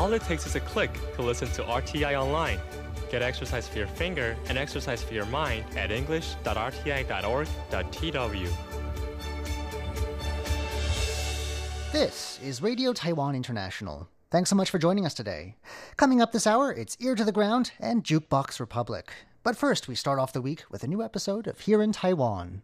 All it takes is a click to listen to RTI online. Get exercise for your finger and exercise for your mind at english.rti.org.tw. This is Radio Taiwan International. Thanks so much for joining us today. Coming up this hour, it's Ear to the Ground and Jukebox Republic. But first, we start off the week with a new episode of Here in Taiwan.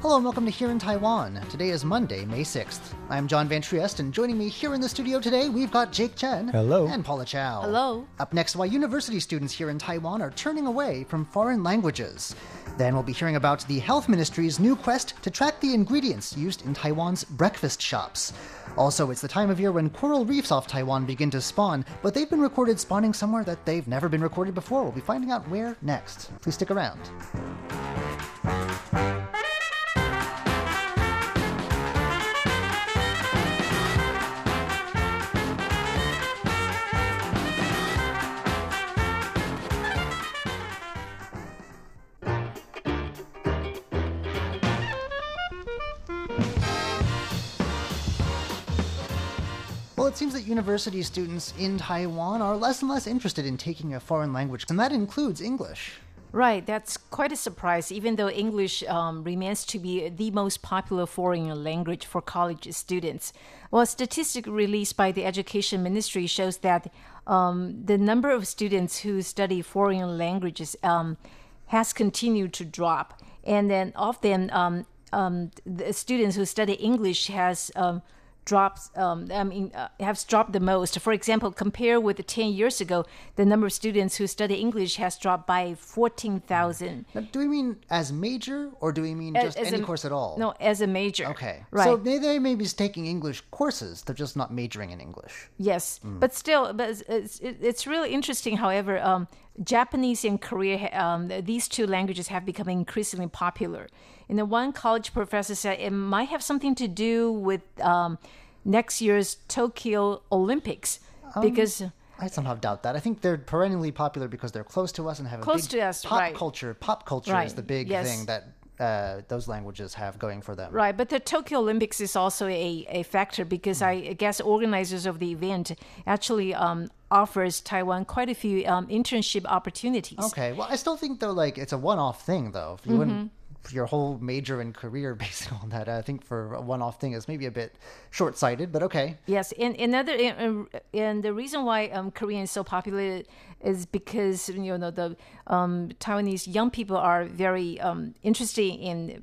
Hello and welcome to Here in Taiwan. Today is Monday, May 6th. I'm John Van Triest, and joining me here in the studio today, we've got Jake Chen. Hello. And Paula Chow. Hello. Up next, why university students here in Taiwan are turning away from foreign languages. Then we'll be hearing about the Health Ministry's new quest to track the ingredients used in Taiwan's breakfast shops. Also, it's the time of year when coral reefs off Taiwan begin to spawn, but they've been recorded spawning somewhere that they've never been recorded before. We'll be finding out where next. Please stick around. It seems that university students in Taiwan are less and less interested in taking a foreign language, and that includes English. Right, that's quite a surprise, even though English um, remains to be the most popular foreign language for college students. Well, a statistic released by the Education Ministry shows that um, the number of students who study foreign languages um, has continued to drop. And then of them, um, um, the students who study English has um, drops um, I mean uh, has dropped the most. For example, compared with 10 years ago, the number of students who study English has dropped by 14,000. Now, do we mean as major, or do we mean As- just as any a- course at all? No, as a major. Okay. Right. So they, they may be taking English courses, they're just not majoring in English. Yes, but still, but it's, it's, it's really interesting. However, um, Japanese and korean um, these two languages have become increasingly popular. And the one college professor said it might have something to do with um, next year's Tokyo Olympics because. I somehow doubt that. I think they're perennially popular because they're close to us and have a Close big to us, pop right. culture. Pop culture is the big yes. thing that uh, those languages have going for them. Right, but the Tokyo Olympics is also a, a factor because I guess organizers of the event actually um, offers Taiwan quite a few um, internship opportunities. Okay. Well, I still think though, like it's a one-off thing though. You wouldn't for your whole major and career based on that, I think for a one-off thing is maybe a bit short-sighted, but okay. Yes, and another and, and the reason why um, Korean is so popular is because you know the um, Taiwanese young people are very um, interested in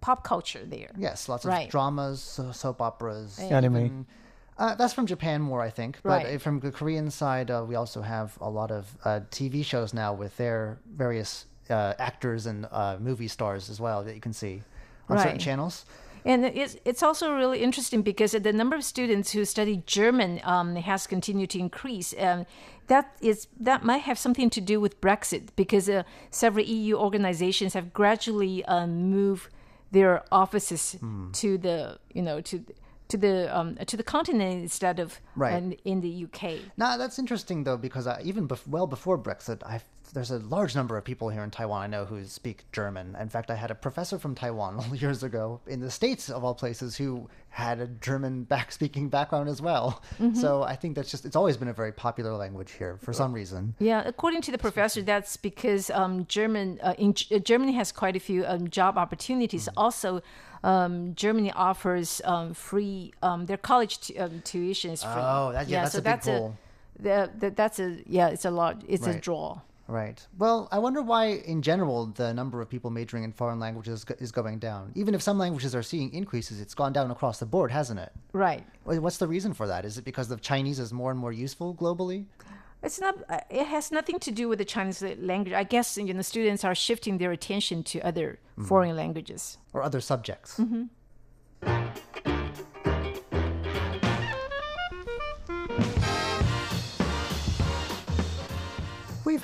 pop culture there. Yes, lots of Right. dramas, soap operas, Anime. even- Uh, that's from Japan more, I think. But Right. uh, from the Korean side, uh, we also have a lot of uh, TV shows now with their various uh, actors and uh, movie stars as well that you can see on certain channels. And it's, it's also really interesting because the number of students who study German um, has continued to increase. Um, that is that might have something to do with Brexit because uh, several EU organizations have gradually um, moved their offices to the you know to to the um, to the continent instead of Right. in, in the UK. Now that's interesting though because uh, even bef- well before Brexit, I there's a large number of people here in Taiwan I know who speak German. In fact, I had a professor from Taiwan years ago in the states of all places who had a German back speaking background as well. So I think that's just it's always been a very popular language here for some reason. Yeah, according to the professor, that's because um, German uh, in, uh, Germany has quite a few um, job opportunities. Mm. Also, um, Germany offers um, free um, their college tu- um, tuition is free. Oh, that- yeah, that's so a big that's pull. a the, the, that's a yeah, it's a lot. It's a draw. Right. Well, I wonder why, in general, the number of people majoring in foreign languages is going down. Even if some languages are seeing increases, it's gone down across the board, hasn't it? Right. What's the reason for that? Is it because the Chinese is more and more useful globally? It's not. uh, It has nothing to do with the Chinese language. I guess you know students are shifting their attention to other Mm-hmm. foreign languages. or other subjects. We've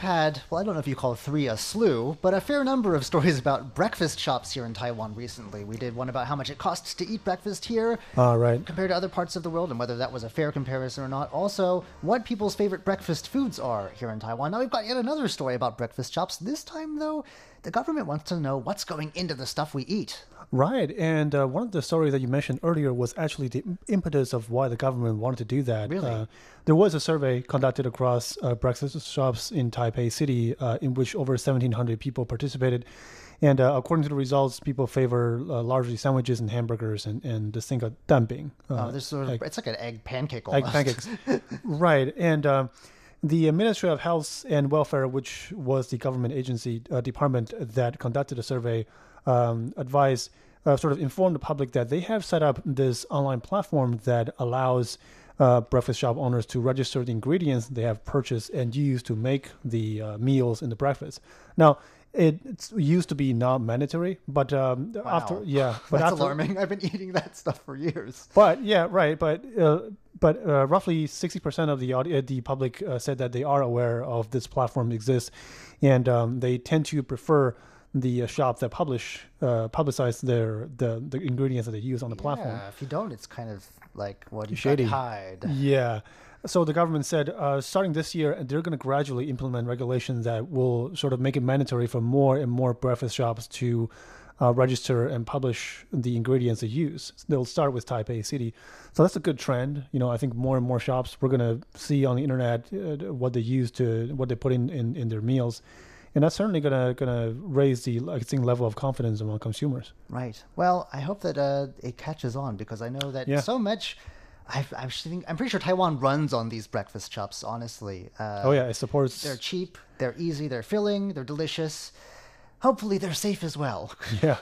had, well, I don't know if you call three a slew, but a fair number of stories about breakfast shops here in Taiwan recently. We did one about how much it costs to eat breakfast here All right. compared to other parts of the world and whether that was a fair comparison or not. Also, what people's favorite breakfast foods are here in Taiwan. Now, we've got yet another story about breakfast shops. This time, though, the government wants to know what's going into the stuff we eat. Right, and uh, one of the stories that you mentioned earlier was actually the impetus of why the government wanted to do that. Really? Uh, there was a survey conducted across uh, breakfast shops in Taipei City, uh, in which over 1,700 people participated. And uh, according to the results, people favor uh, largely sandwiches and hamburgers and, and this thing called danbing. Oh, this sort of, it's like an egg pancake egg pancakes. right. And um, the Ministry of Health and Welfare, which was the government agency uh, department that conducted the survey, um, advised, uh, sort of inform the public that they have set up this online platform that allows uh, breakfast shop owners to register the ingredients they have purchased and used to make the uh, meals in the breakfast. Now, it used to be not mandatory, but um, after yeah, but That's after, alarming. I've been eating that stuff for years. but yeah, right. But uh, but uh, roughly sixty percent of the audi- uh, the public uh, said that they are aware of this platform exists, and um, they tend to prefer the uh, shop that publish uh, publicize their the the ingredients that they use on the platform. Yeah, if you don't, it's kind of like what you Shady. should hide. Yeah. So the government said, uh, starting this year, they're going to gradually implement regulations that will sort of make it mandatory for more and more breakfast shops to uh, register and publish the ingredients they use. They'll start with Taipei City, so that's a good trend. You know, I think more and more shops we're going to see on the internet uh, what they use to what they put in, in, in their meals, and that's certainly going to going to raise the I think level of confidence among consumers. Right. Well, I hope that uh, it catches on because I know that Yeah. so much. I've, I'm, think, I'm pretty sure Taiwan runs on these breakfast shops. Honestly. Uh, oh yeah, it supports. They're cheap. They're easy. They're filling. They're delicious. Hopefully, they're safe as well. yeah.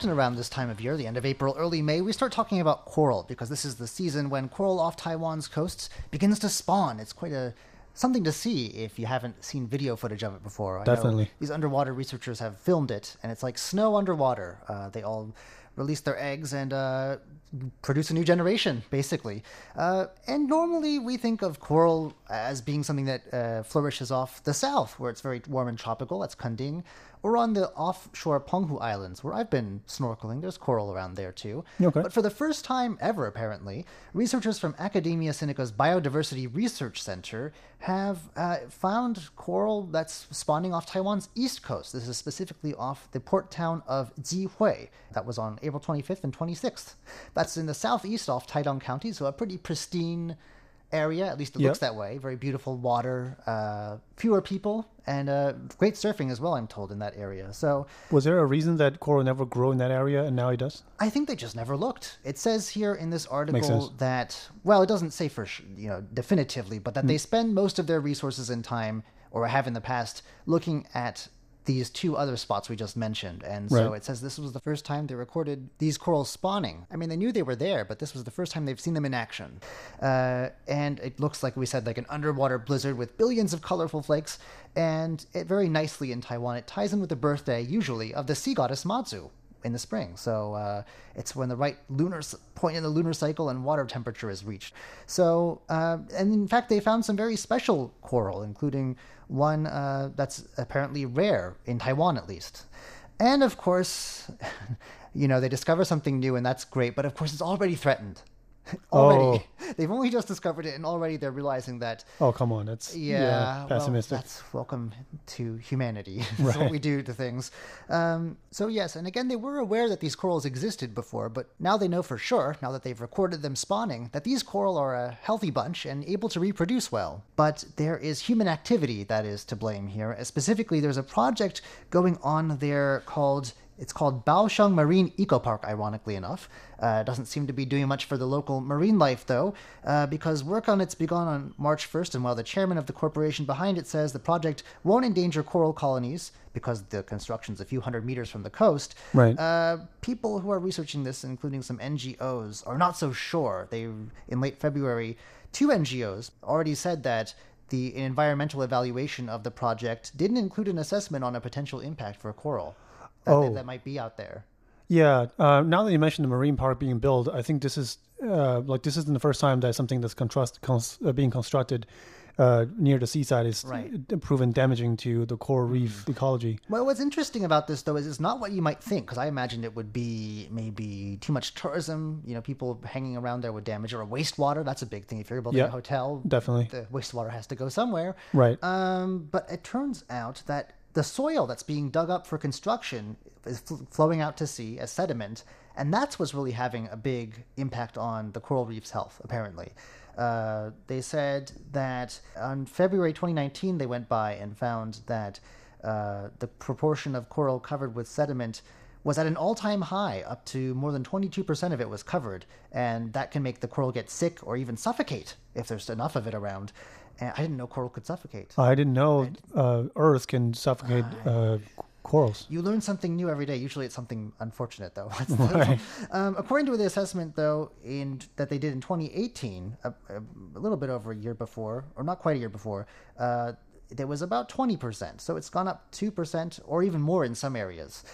Often around this time of year, the end of April, early May, we start talking about coral because this is the season when coral off Taiwan's coasts begins to spawn. It's quite a something to see if you haven't seen video footage of it before. I know Definitely. these underwater researchers have filmed it, and it's like snow underwater. Uh, they all release their eggs and uh, produce a new generation, basically. Uh, and normally we think of coral as being something that uh, flourishes off the south, where it's very warm and tropical. That's Kenting. Or on the offshore Penghu Islands, where I've been snorkeling. There's coral around there too. Okay. But for the first time ever, apparently, researchers from Academia Sinica's Biodiversity Research Center have uh, found coral that's spawning off Taiwan's east coast. This is specifically off the port town of Jihui. That was on April 25th and 26th. That's in the southeast off Taidong County, so a pretty pristine area. At least it Yep. looks that way. Very beautiful water, uh, fewer people, and uh, great surfing as well, I'm told, in that area. So Was there a reason that coral never grew in that area and now it does? I think they just never looked. It says here in this article that, well, it doesn't say for you know definitively, but that Mm. they spend most of their resources and time, or have in the past, looking at these two other spots we just mentioned. And so Right. it says this was the first time they recorded these corals spawning. I mean, they knew they were there, but this was the first time they've seen them in action. Uh, and it looks like we said, like an underwater blizzard with billions of colorful flakes. And it very nicely in Taiwan, it ties in with the birthday, usually, of the sea goddess Matsu in the spring. So uh, it's when the right lunar point in the lunar cycle and water temperature is reached. So, uh, and in fact, they found some very special coral, including one uh, that's apparently rare in Taiwan, at least. And of course, you know, they discover something new, and that's great. But of course, it's already threatened. already, they've only just discovered it, and already they're realizing that Oh come on, that's yeah, well, pessimistic. that's welcome to humanity. that's what Right. we do to things. Um, so yes, and again, they were aware that these corals existed before, but now they know for sure, now that they've recorded them spawning, that these coral are a healthy bunch and able to reproduce well. But there is human activity that is to blame here. Specifically, there's a project going on there called it's called Baosheng Marine Eco Park, ironically enough. Uh, doesn't seem to be doing much for the local marine life, though, uh, because work on it's begun on March 1st, and while the chairman of the corporation behind it says the project won't endanger coral colonies because the construction's a few hundred meters from the coast, Right. uh, people who are researching this, including some NGOs, are not so sure. They, in late February, two NGOs already said that the environmental evaluation of the project didn't include an assessment on a potential impact for coral that, Oh. that might be out there. Yeah. Uh, now that you mentioned the marine park being built, I think this is uh, like this isn't the first time that something that's contrast, cons- uh, being constructed uh, near the seaside is Right. proven damaging to the coral reef Mm. ecology. Well, what's interesting about this, though, is it's not what you might think, because I imagined it would be maybe too much tourism. You know, people hanging around there would damage or wastewater. That's a big thing. If you're building Yeah, a hotel, definitely. the wastewater has to go somewhere. Right. Um, but it turns out that the soil that's being dug up for construction is fl- flowing out to sea as sediment, and that's what's really having a big impact on the coral reef's health, apparently. Uh, they said that on February 2019, they went by and found that uh, the proportion of coral covered with sediment was at an all-time high up to more than 22% of it was covered and that can make the coral get sick or even suffocate if there's enough of it around and i didn't know coral could suffocate I didn't know uh, Earth can suffocate uh, corals. you learn something new every day usually it's something unfortunate though the- um, according to the assessment though in that they did in 2018 a, a, a little bit over a year before or not quite a year before uh, there was about 20%. So it's gone up 2% or even more in some areas.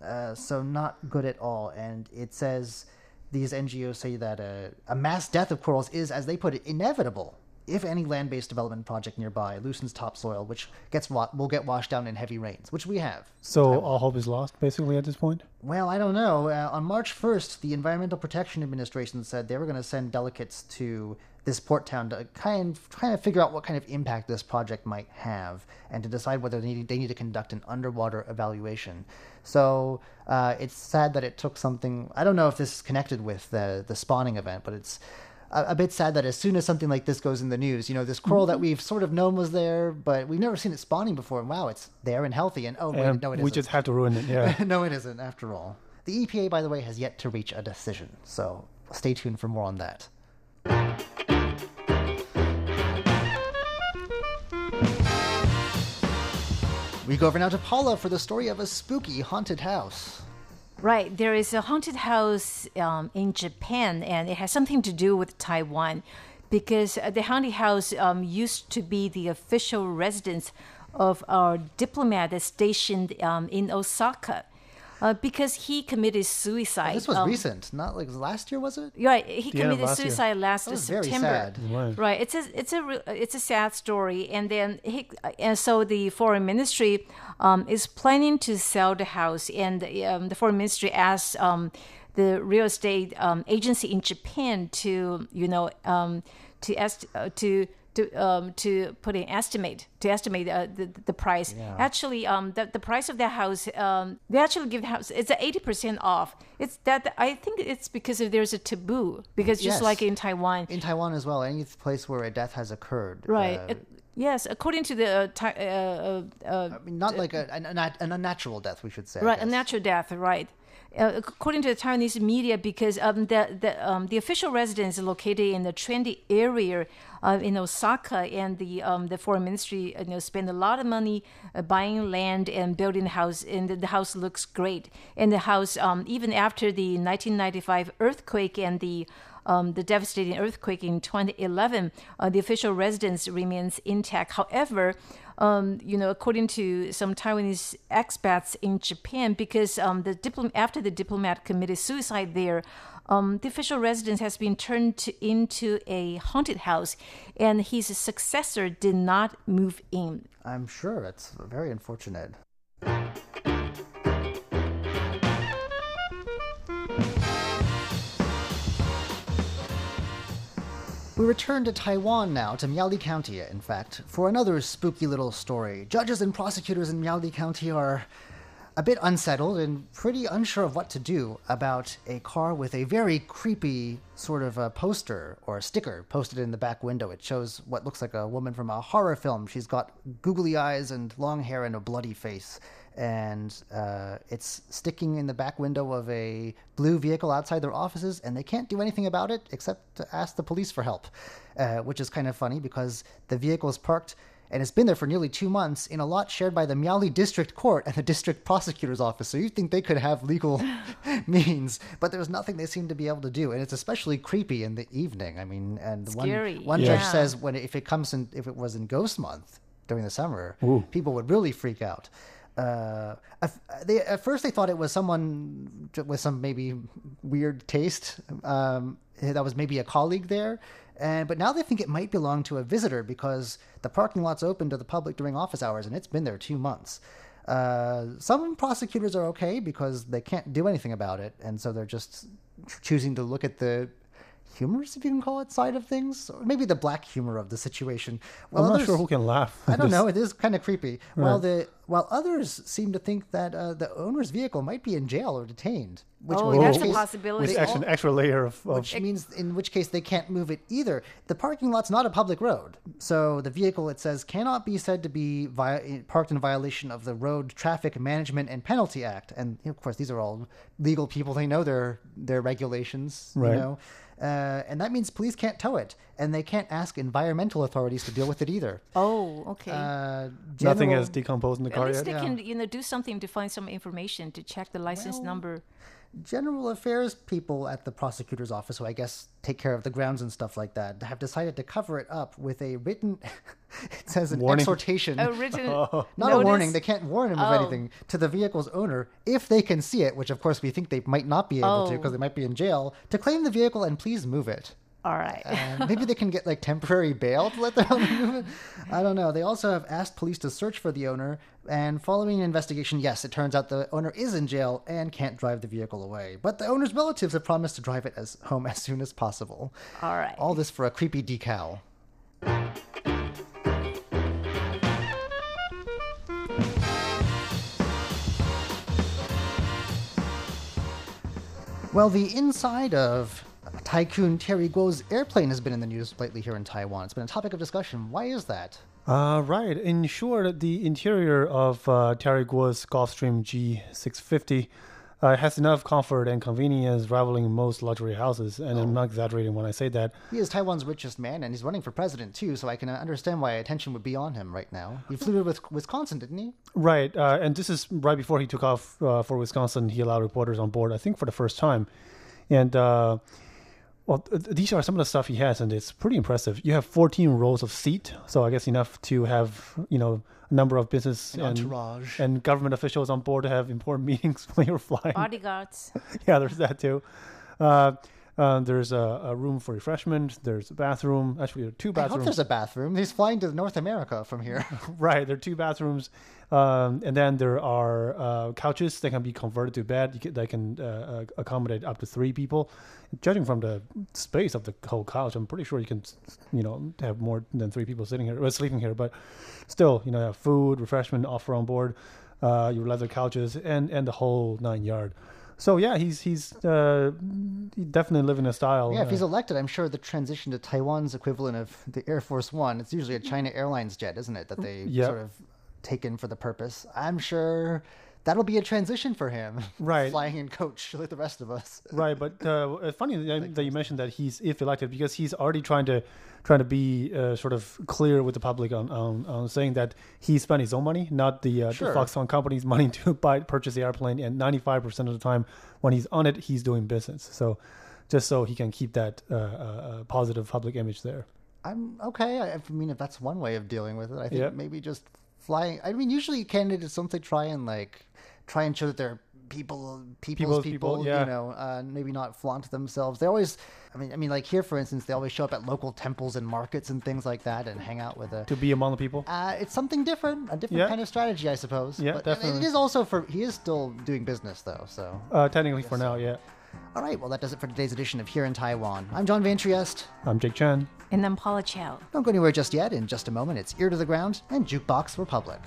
Uh, so not good at all. And it says these NGOs say that a, a mass death of corals is, as they put it, inevitable if any land-based development project nearby loosens topsoil, which gets wa- will get washed down in heavy rains, which we have. So all hope is lost, basically, at this point. Well, I don't know. Uh, on March 1st, the Environmental Protection Administration said they were going to send delegates to this port town to kind of, kind of figure out what kind of impact this project might have and to decide whether they need, they need to conduct an underwater evaluation. So uh, it's sad that it took something. I don't know if this is connected with the, the spawning event, but it's a, a bit sad that as soon as something like this goes in the news, you know, this coral that mm-hmm. we've sort of known was there, but we've never seen it spawning before, and wow, it's there and healthy, and oh, wait, And no, it we isn't. just had to ruin it. Yeah. no, it isn't, after all. The EPA, by the way, has yet to reach a decision, so stay tuned for more on that. We go over now to Paula for the story of a spooky haunted house. Right. There is a haunted house um, in Japan, and it has something to do with Taiwan because uh, the haunted house um, used to be the official residence of our diplomat stationed um, in Osaka. Uh, because he committed suicide. This was um, recent, not like last year, was it? Right, he end of committed last year. suicide last That was very September. sad. Right. Right. It's a it's a it's a sad story, and then he and so the foreign ministry um, is planning to sell the house, and um, the foreign ministry asked um, the real estate um, agency in Japan to you know um, to ask uh, to to um, to put an estimate to estimate uh, the the price. Actually, um, the the price of that house, um, they actually give the house it's eighty percent off. It's that I think it's because of there's a taboo because just Yes. like in Taiwan, In Taiwan as well, any place where a death has occurred. Right. uh, It- yes, according to the uh, uh, uh, uh, I mean, not like a, an, an, an unnatural death, we should say. Right, a natural death, right. Uh, according to the Taiwanese media, because um, the the um, the official residence is located in the trendy area uh, in Osaka, and the um, the foreign ministry you know spend a lot of money uh, buying land and building the house, and the, the house looks great. And the house, um, even after the 1995 earthquake and the um, the devastating earthquake in 2011, uh, the official residence remains intact. However, um, you know, according to some Taiwanese expats in Japan, because um, the diplom- after the diplomat committed suicide there, um, the official residence has been turned to, into a haunted house, and his successor did not move in. I'm sure it's very unfortunate. We return to Taiwan now, to Miaoli County, in fact, for another spooky little story. Judges and prosecutors in Miaoli County are a bit unsettled and pretty unsure of what to do about a car with a very creepy sort of a poster or a sticker posted in the back window. It shows what looks like a woman from a horror film. She's got googly eyes and long hair and a bloody face. And uh, it's sticking in the back window of a blue vehicle outside their offices, and they can't do anything about it except to ask the police for help, uh, which is kind of funny because the vehicle is parked and it's been there for nearly two months in a lot shared by the Miaoli District Court and the District Prosecutor's Office. So you'd think they could have legal means, but there's nothing they seem to be able to do, and it's especially creepy in the evening. I mean, and Scary. one one Yeah. judge says when if it comes in if it was in Ghost Month during the summer, people would really freak out. Uh, at- they, at first, they thought it was someone with some maybe weird taste um, that was maybe a colleague there. And but now they think it might belong to a visitor because the parking lot's open to the public during office hours, and it's been there two months. Uh, some prosecutors are okay because they can't do anything about it, and so they're just choosing to look at the humorous, if you can call it, side of things, or maybe the black humor of the situation. While I'm not others- sure who can laugh. I don't This- know. It is kind of creepy. While the while others seem to think that uh, the owner's vehicle might be in jail or detained, which Oh, in that's which a possibility. It's they extra, all- extra layer of, of which means in which case they can't move it either. The parking lot's not a public road, so the vehicle it says cannot be said to be vi- parked in violation of the Road Traffic Management and Penalty Act. And of course, these are all legal people; they know their their regulations, Right. you know. Uh, and that means police can't tow it, and they can't ask environmental authorities to deal with it either. Oh, okay. Uh, nothing general- has decomposed in the car At least yet. they can, you know, do something to find some information to check the license Well, number. General affairs people at the prosecutor's office, who I guess take care of the grounds and stuff like that, have decided to cover it up with a written, it says an Warning. exhortation. A written Not a warning. They can't warn him of Oh. anything to the vehicle's owner if they can see it, which of course we think they might not be able to Oh. because they might be in jail, to claim the vehicle and please move it. All right. And maybe they can get like temporary bail to let the owner move. I don't know. They also have asked police to search for the owner, and following an investigation, yes, it turns out the owner is in jail and can't drive the vehicle away. But the owner's relatives have promised to drive it as home as soon as possible. All right. All this for a creepy decal. Well, the inside of Tycoon Terry Guo's airplane has been in the news lately here in Taiwan. It's been a topic of discussion. Why is that? Uh, right. In short, the interior of uh, Terry Guo's Gulfstream G650 uh, has enough comfort and convenience rivaling most luxury houses. And I'm not exaggerating when I say that. He is Taiwan's richest man, and he's running for president too, so I can understand why attention would be on him right now. He flew with Wisconsin, didn't he? Right. Uh, and this is right before he took off uh, for Wisconsin. He allowed reporters on board, I think, for the first time. And, uh, well, these are some of the stuff he has, and it's pretty impressive. You have 14 rows of seat, so I guess enough to have, you know, a number of business An and, entourage. and government officials on board to have important meetings when you're flying. Bodyguards. yeah, there's that too. Uh, uh, there's a, a room for refreshment. There's a bathroom. Actually, there are two I hope bathrooms. there's a bathroom. He's flying to North America from here. right, there are two bathrooms, um, and then there are uh, couches that can be converted to bed. You can, they can uh, uh, accommodate up to three people. Judging from the space of the whole couch, I'm pretty sure you can, you know, have more than three people sitting here, well, sleeping here. But still, you know, have food, refreshment offer on board, uh, your leather couches, and and the whole nine yard. So yeah, he's he's uh, he definitely living a style. yeah, if he's uh, elected, I'm sure the transition to Taiwan's equivalent of the Air Force One, it's usually a China Airlines jet, isn't it, that they Yeah. sort of take in for the purpose. I'm sure that'll be a transition for him. Right. Flying in coach like the rest of us. Right, but uh, it's funny that that you mentioned that he's if elected because he's already trying to trying to be uh, sort of clear with the public on, on, on saying that he spent his own money, not the, uh, Sure. the Foxconn company's money to buy purchase the airplane, and ninety five percent of the time when he's on it, he's doing business. So just so he can keep that uh, uh, uh, positive public image there. I'm okay. I, I mean, if that's one way of dealing with it, I think Yeah. maybe just flying. I mean, usually candidates don't they try and like try and show that they're people, people's People's people. people, yeah. You know, uh, maybe not flaunt themselves. They always. I mean, I mean, like here, for instance, they always show up at local temples and markets and things like that, and hang out with a. To be among the people. Uh, it's something different, a different Yeah. kind of strategy, I suppose. Yeah, but and definitely. It is also for he is still doing business though. So, Uh, technically, for now, yeah. all right. Well, that does it for today's edition of Here in Taiwan. I'm John Van Trieste. I'm Jake Chen. And then Paula Chow. Don't go anywhere just yet. In just a moment, it's Ear to the Ground and Jukebox Republic.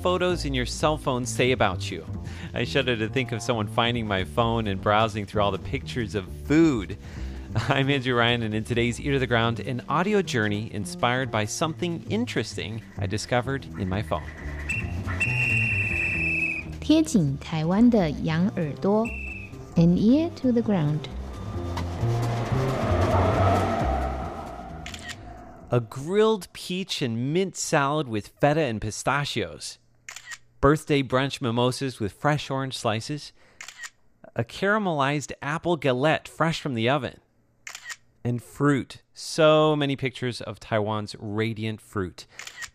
photos in your cell phone say about you? I shudder to think of someone finding my phone and browsing through all the pictures of food. I'm Andrew Ryan, and in today's Ear to the Ground, an audio journey inspired by something interesting I discovered in my phone. 贴紧台湾的羊耳朵，an ear to the ground。a grilled peach and mint salad with feta and pistachios, birthday brunch mimosas with fresh orange slices, a caramelized apple galette fresh from the oven, and fruit. So many pictures of Taiwan's radiant fruit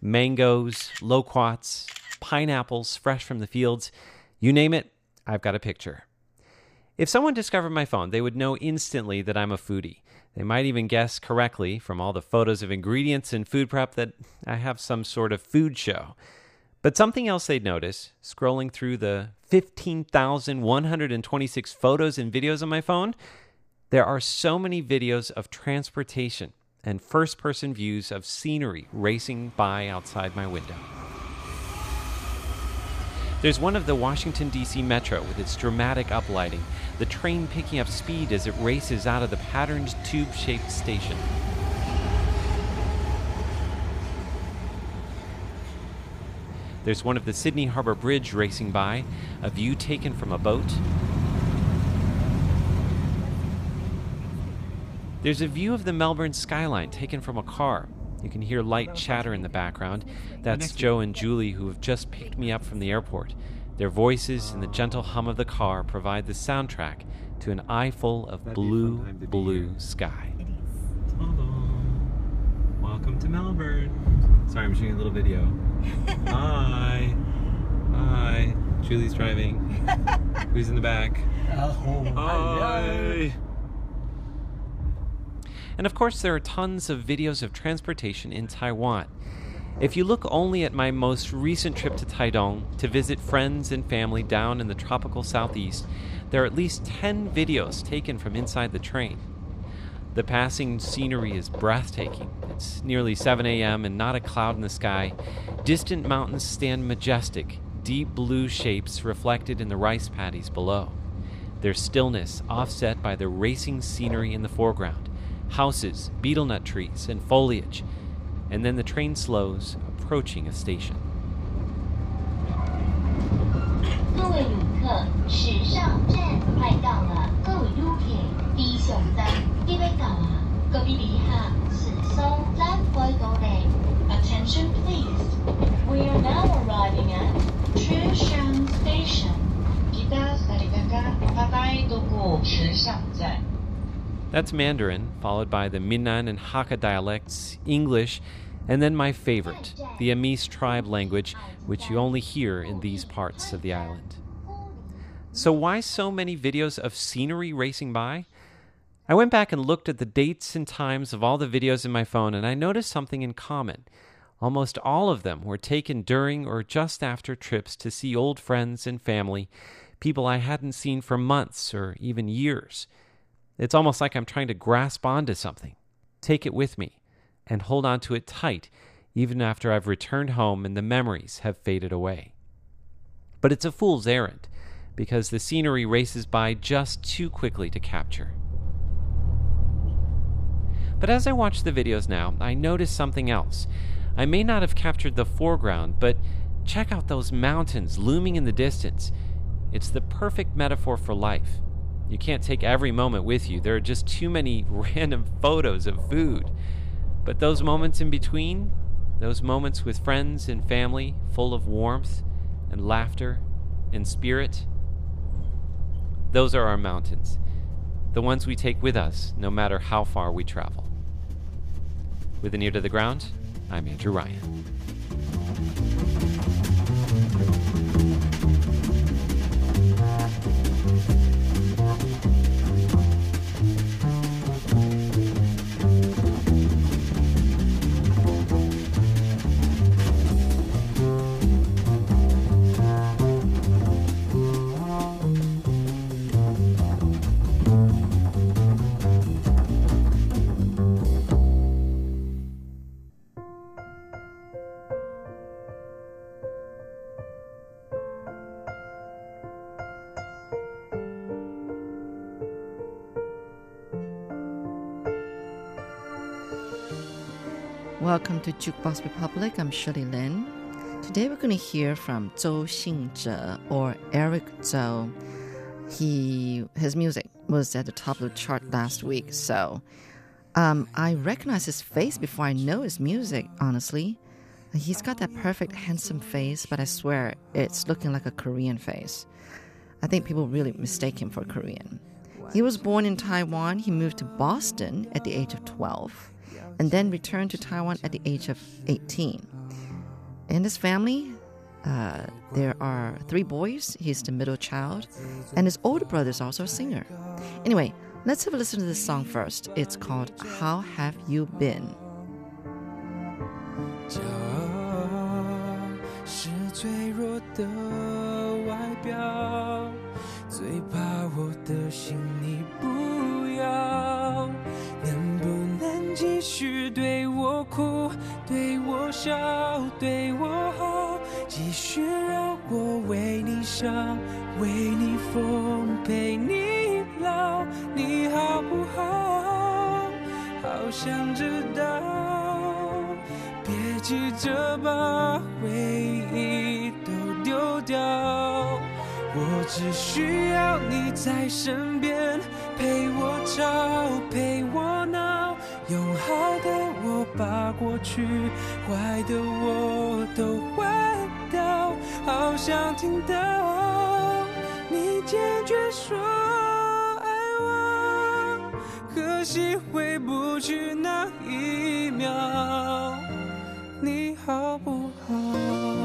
mangoes, loquats, pineapples fresh from the fields. You name it, I've got a picture. If someone discovered my phone, they would know instantly that I'm a foodie. They might even guess correctly from all the photos of ingredients and food prep that I have some sort of food show. But something else they'd notice, scrolling through the 15,126 photos and videos on my phone, there are so many videos of transportation and first person views of scenery racing by outside my window. There's one of the Washington, D.C. Metro with its dramatic uplighting, the train picking up speed as it races out of the patterned tube shaped station. There's one of the Sydney Harbor Bridge racing by, a view taken from a boat. There's a view of the Melbourne skyline taken from a car, you can hear light chatter in the background. That's Joe and Julie who have just picked me up from the airport. Their voices and the gentle hum of the car provide the soundtrack to an eye full of blue, blue sky. Hello. Welcome to Melbourne. Sorry, I'm shooting a little video. Hi. Hi. Julie's driving. Who's in the back? Oh, Hi. And of course, there are tons of videos of transportation in Taiwan. If you look only at my most recent trip to Taidong to visit friends and family down in the tropical southeast, there are at least 10 videos taken from inside the train. The passing scenery is breathtaking. It's nearly 7 a.m. and not a cloud in the sky. Distant mountains stand majestic, deep blue shapes reflected in the rice paddies below. Their stillness offset by the racing scenery in the foreground houses, betel nut trees, and foliage, and then the train slows, approaching a station. Attention please. We are now arriving at Chishang Station. That's Mandarin, followed by the Minnan and Hakka dialects, English, and then my favorite, the Amis tribe language, which you only hear in these parts of the island. So, why so many videos of scenery racing by? I went back and looked at the dates and times of all the videos in my phone, and I noticed something in common. Almost all of them were taken during or just after trips to see old friends and family, people I hadn't seen for months or even years. It's almost like I'm trying to grasp onto something, take it with me, and hold on to it tight, even after I've returned home and the memories have faded away. But it's a fool's errand, because the scenery races by just too quickly to capture. But as I watch the videos now, I notice something else. I may not have captured the foreground, but check out those mountains looming in the distance. It's the perfect metaphor for life. You can't take every moment with you. There are just too many random photos of food. But those moments in between, those moments with friends and family full of warmth and laughter and spirit, those are our mountains. The ones we take with us no matter how far we travel. With an ear to the ground, I'm Andrew Ryan. Welcome to Jukebox Republic. I'm Shirley Lin. Today we're going to hear from Zhou Xingzhe or Eric Zhou. He his music was at the top of the chart last week, so um, I recognize his face before I know his music. Honestly, he's got that perfect handsome face, but I swear it's looking like a Korean face. I think people really mistake him for Korean. He was born in Taiwan. He moved to Boston at the age of 12 and then returned to Taiwan at the age of 18. In his family, uh, there are three boys. He's the middle child, and his older brother is also a singer. Anyway, let's have a listen to this song first. It's called How Have You Been? 骄傲是脆弱的外表，最怕我的心你不 续对我哭，对我笑，对我好，继续让我为你伤，为你疯，陪你老，你好不好？好想知道。别急着把回忆都丢掉，我只需要你在身边，陪我吵，陪我，用好的我把过去坏的我都换掉，好想听到你坚决说爱我，可惜回不去那一秒。你好不好？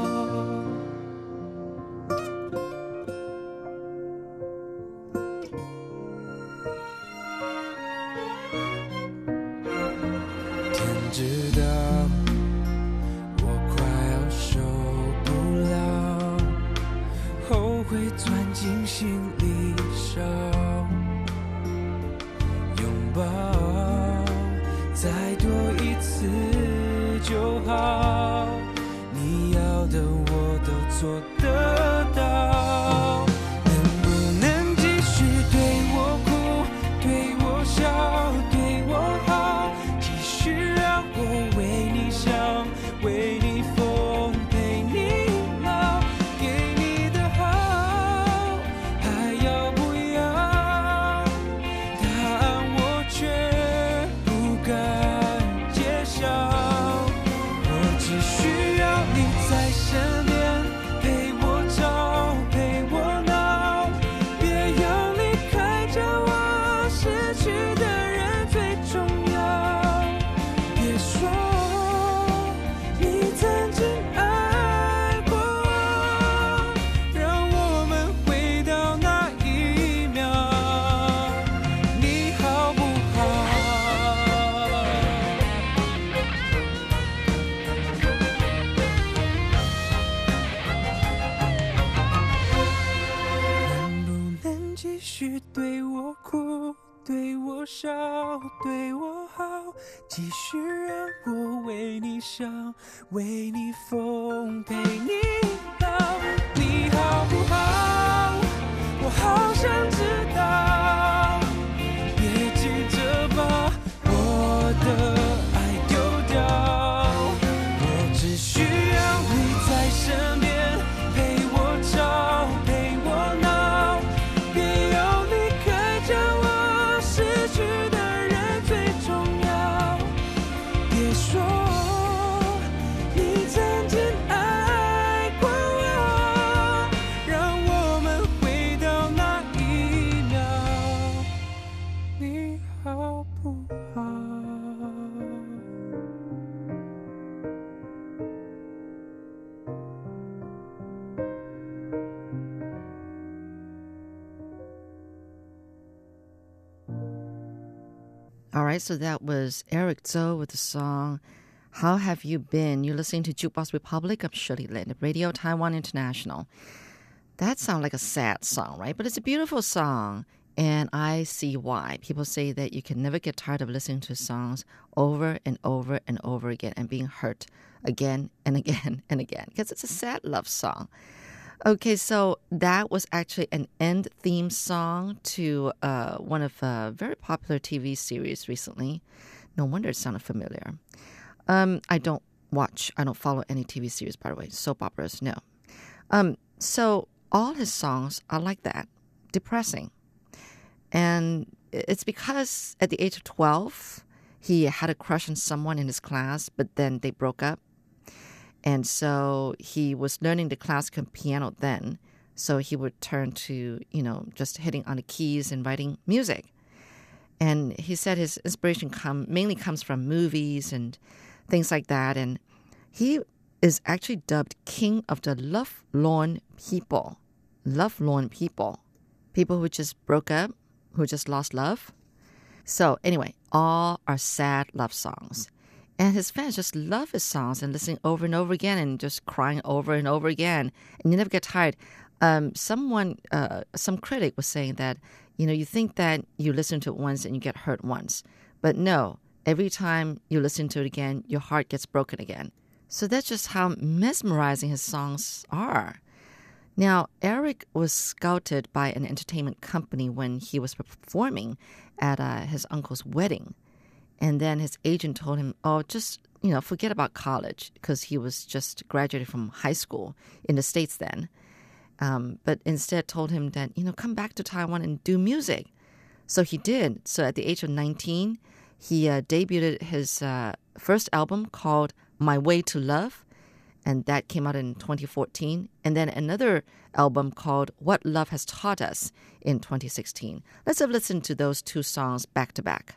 对我好，继续让我为你笑，为你疯，陪你。All right, so that was Eric Zhou with the song How Have You Been? You're listening to Jukebox Republic. I'm Shirley Lin, Radio Taiwan International. That sounds like a sad song, right? But it's a beautiful song. And I see why. People say that you can never get tired of listening to songs over and over and over again and being hurt again and again and again because it's a sad love song. Okay, so that was actually an end theme song to uh, one of a very popular TV series recently. No wonder it sounded familiar. Um, I don't watch, I don't follow any TV series, by the way, soap operas, no. Um, so all his songs are like that, depressing. And it's because at the age of 12, he had a crush on someone in his class, but then they broke up. And so he was learning the classical piano then. So he would turn to, you know, just hitting on the keys and writing music. And he said his inspiration come mainly comes from movies and things like that. And he is actually dubbed king of the lovelorn people. Lovelorn people. People who just broke up, who just lost love. So anyway, all are sad love songs. And his fans just love his songs and listening over and over again and just crying over and over again. And you never get tired. Um, someone, uh, some critic was saying that, you know, you think that you listen to it once and you get hurt once. But no, every time you listen to it again, your heart gets broken again. So that's just how mesmerizing his songs are. Now, Eric was scouted by an entertainment company when he was performing at uh, his uncle's wedding. And then his agent told him, oh, just, you know, forget about college because he was just graduated from high school in the States then. Um, but instead told him that, you know, come back to Taiwan and do music. So he did. So at the age of 19, he uh, debuted his uh, first album called My Way to Love, and that came out in 2014. And then another album called What Love Has Taught Us in 2016. Let's have listened to those two songs back to back.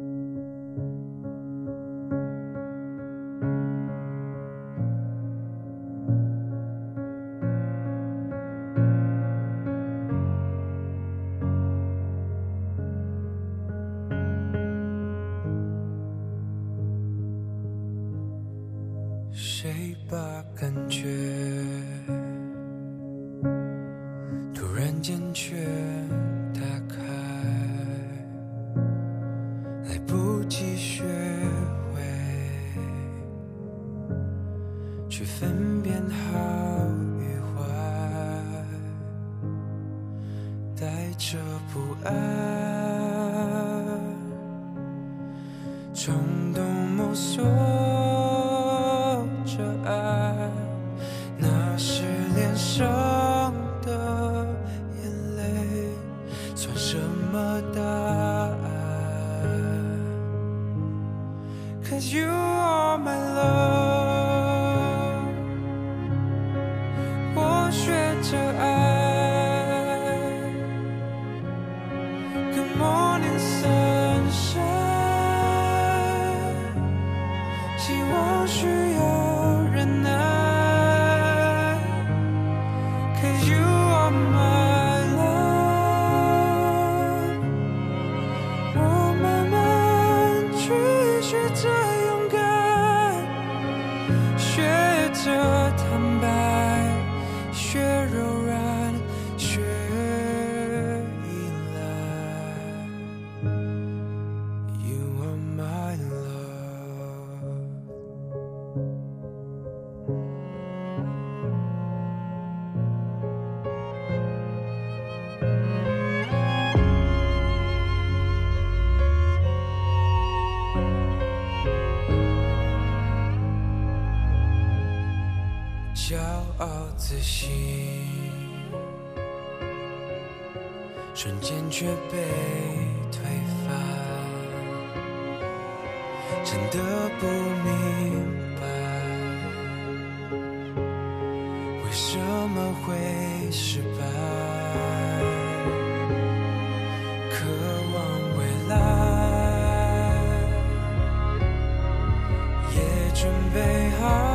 自信，瞬间却被推翻，真的不明白，为什么会失败，渴望未来，也准备好。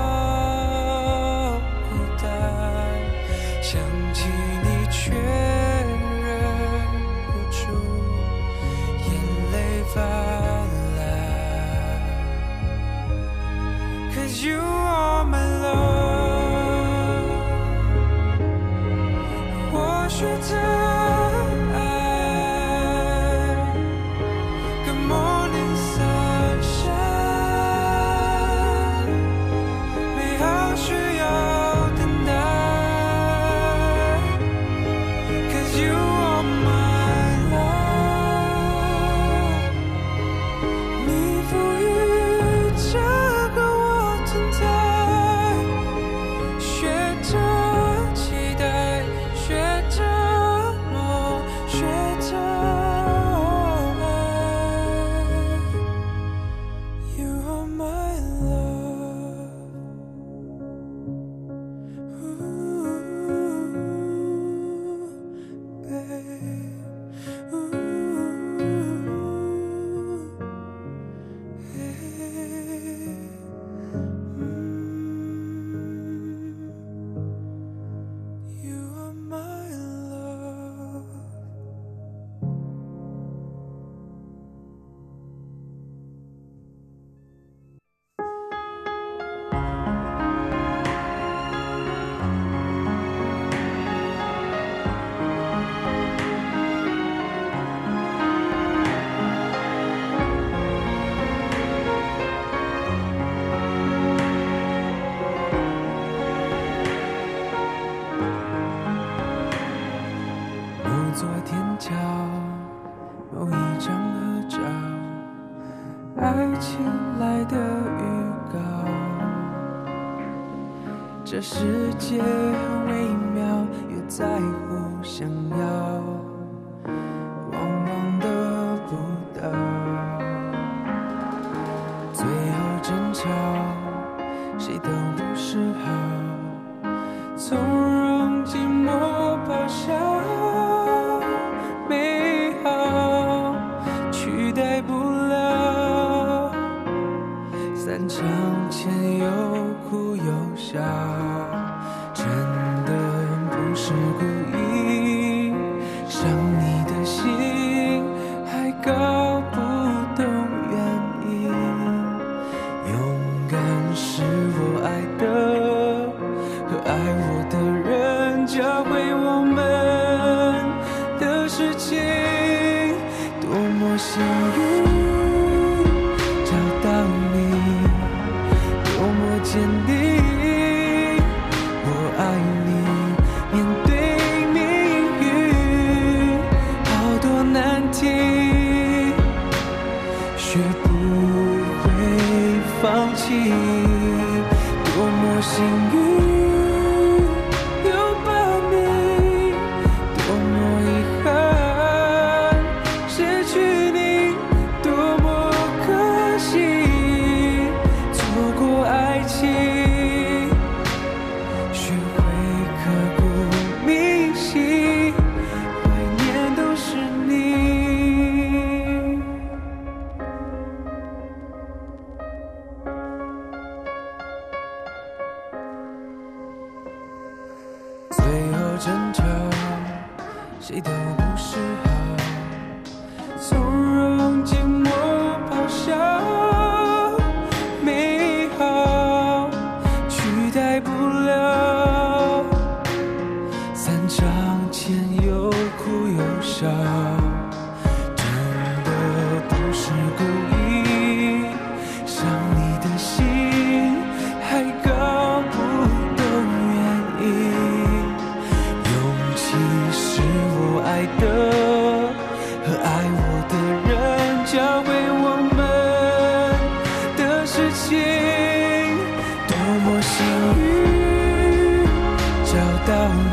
you.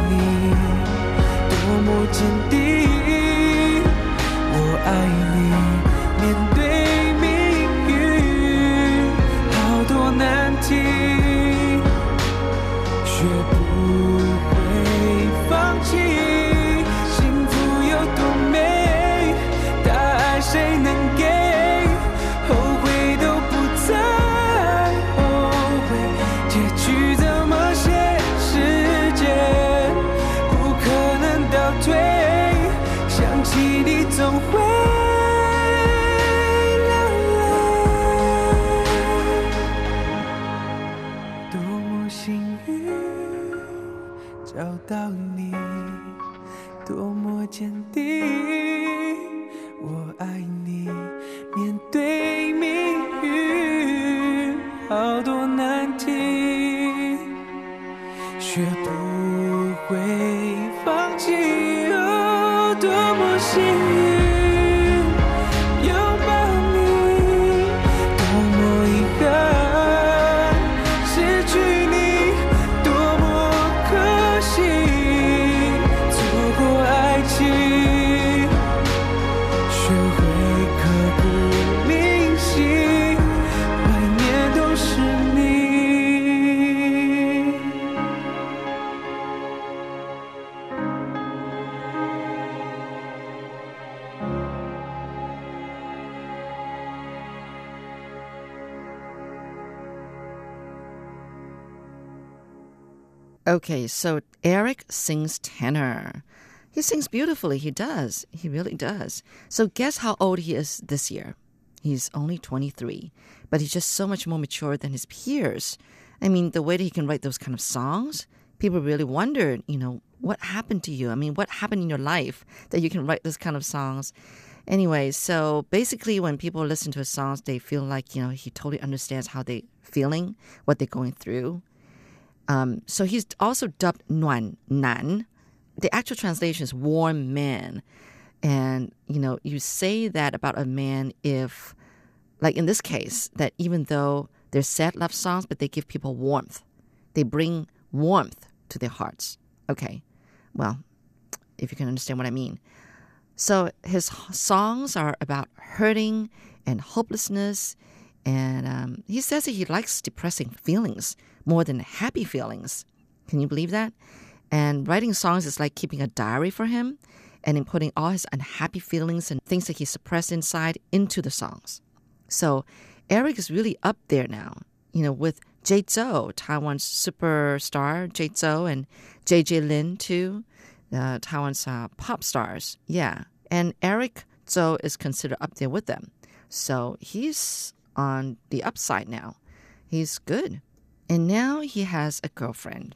你，多么坚定。Okay, so Eric sings tenor. He sings beautifully. He does. He really does. So guess how old he is this year? He's only 23, but he's just so much more mature than his peers. I mean, the way that he can write those kind of songs, people really wondered, you know, what happened to you? I mean, what happened in your life that you can write this kind of songs? Anyway, so basically, when people listen to his songs, they feel like, you know, he totally understands how they're feeling, what they're going through. Um, so he's also dubbed Nuan Nan. The actual translation is warm man. And, you know, you say that about a man if, like in this case, that even though they're sad love songs, but they give people warmth. They bring warmth to their hearts. Okay, well, if you can understand what I mean. So his songs are about hurting and hopelessness, and um, he says that he likes depressing feelings more than happy feelings. Can you believe that? And writing songs is like keeping a diary for him and in putting all his unhappy feelings and things that he suppressed inside into the songs. So Eric is really up there now, you know, with Jay Chou, Taiwan's superstar, Jay Chou, and JJ Lin, too, uh, Taiwan's uh, pop stars. Yeah. And Eric Chou is considered up there with them. So he's on the upside now. He's good. And now he has a girlfriend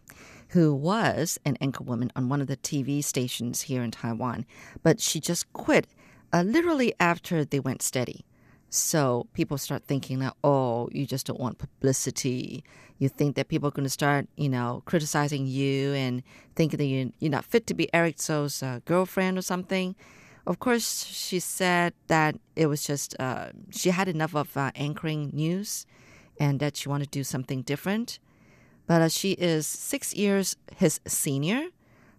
who was an anchorwoman on one of the TV stations here in Taiwan, but she just quit uh, literally after they went steady. So people start thinking that, oh, you just don't want publicity. You think that people are going to start, you know, criticizing you and thinking that you, you're not fit to be Eric Chou's uh, girlfriend or something. Of course, she said that it was just, uh, she had enough of uh, anchoring news and that she wanted to do something different. But uh, she is six years his senior,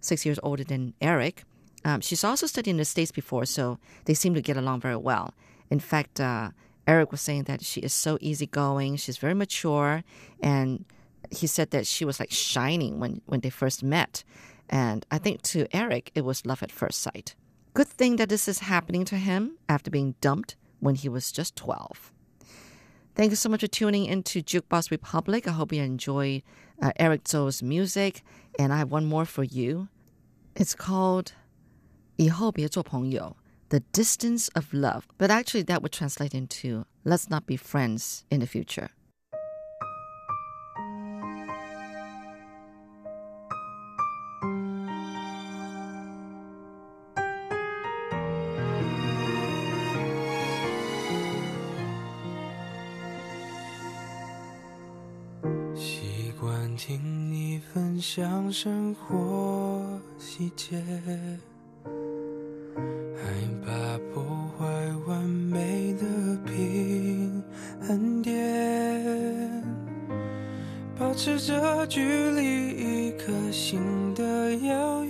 six years older than Eric. Um, she's also studied in the States before, so they seem to get along very well. In fact, uh, Eric was saying that she is so easygoing, she's very mature, and he said that she was like shining when, when they first met. And I think to Eric, it was love at first sight. Good thing that this is happening to him after being dumped when he was just 12. Thank you so much for tuning into Jukebox Republic. I hope you enjoy uh, Eric Chou's music. And I have one more for you. It's called 以后别做朋友, The Distance of Love. But actually, that would translate into Let's Not Be Friends in the Future. 听你分享生活细节。害怕破坏完美的平衡点，保持着距离一颗心的遥远，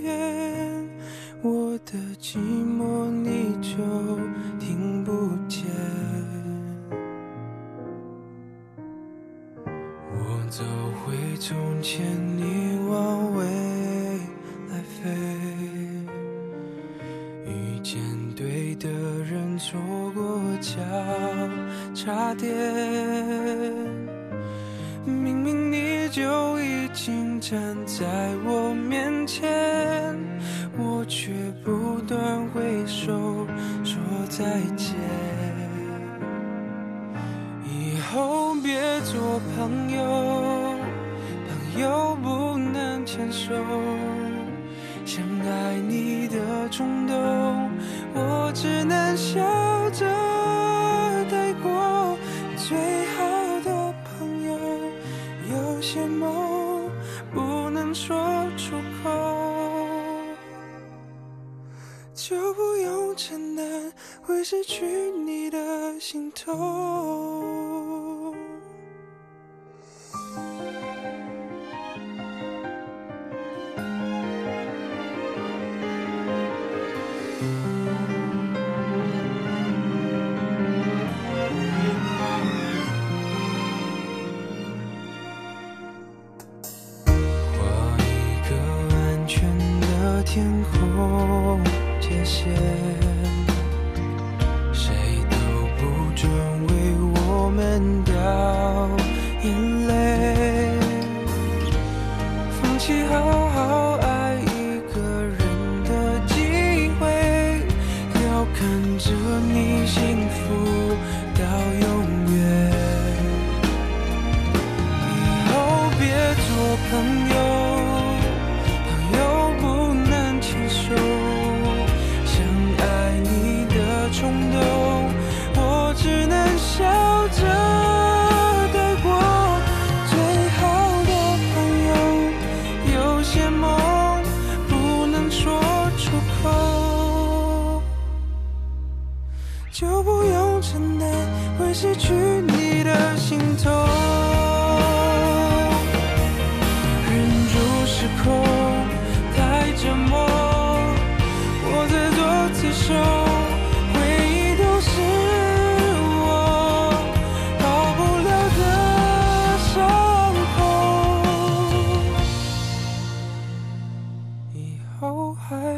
从前，你往未来飞。遇见对的人，错过交叉点。明明你就已经站在我面前，我却不断挥手说再见。以后别做朋友想爱你的冲动，我只能笑着带过。最好的朋友，有些梦不能说出口，就不用承担会失去你的心痛。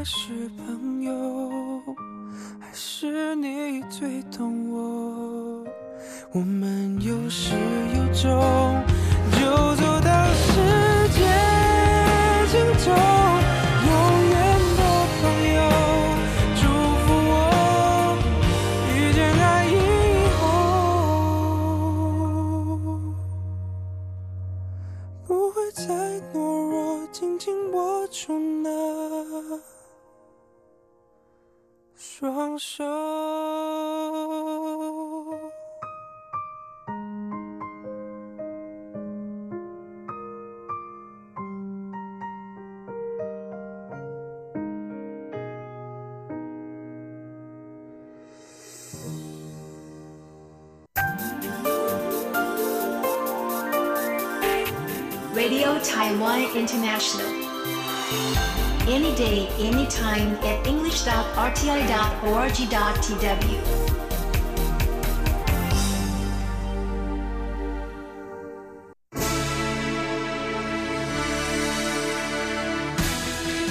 是朋友，还是你最懂我？我们有始有终，International. Any day, anytime at english.rti.org.tw.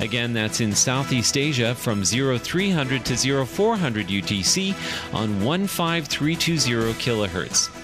Again, that's in Southeast Asia from 0300 to 0400 UTC on 15320 kilohertz.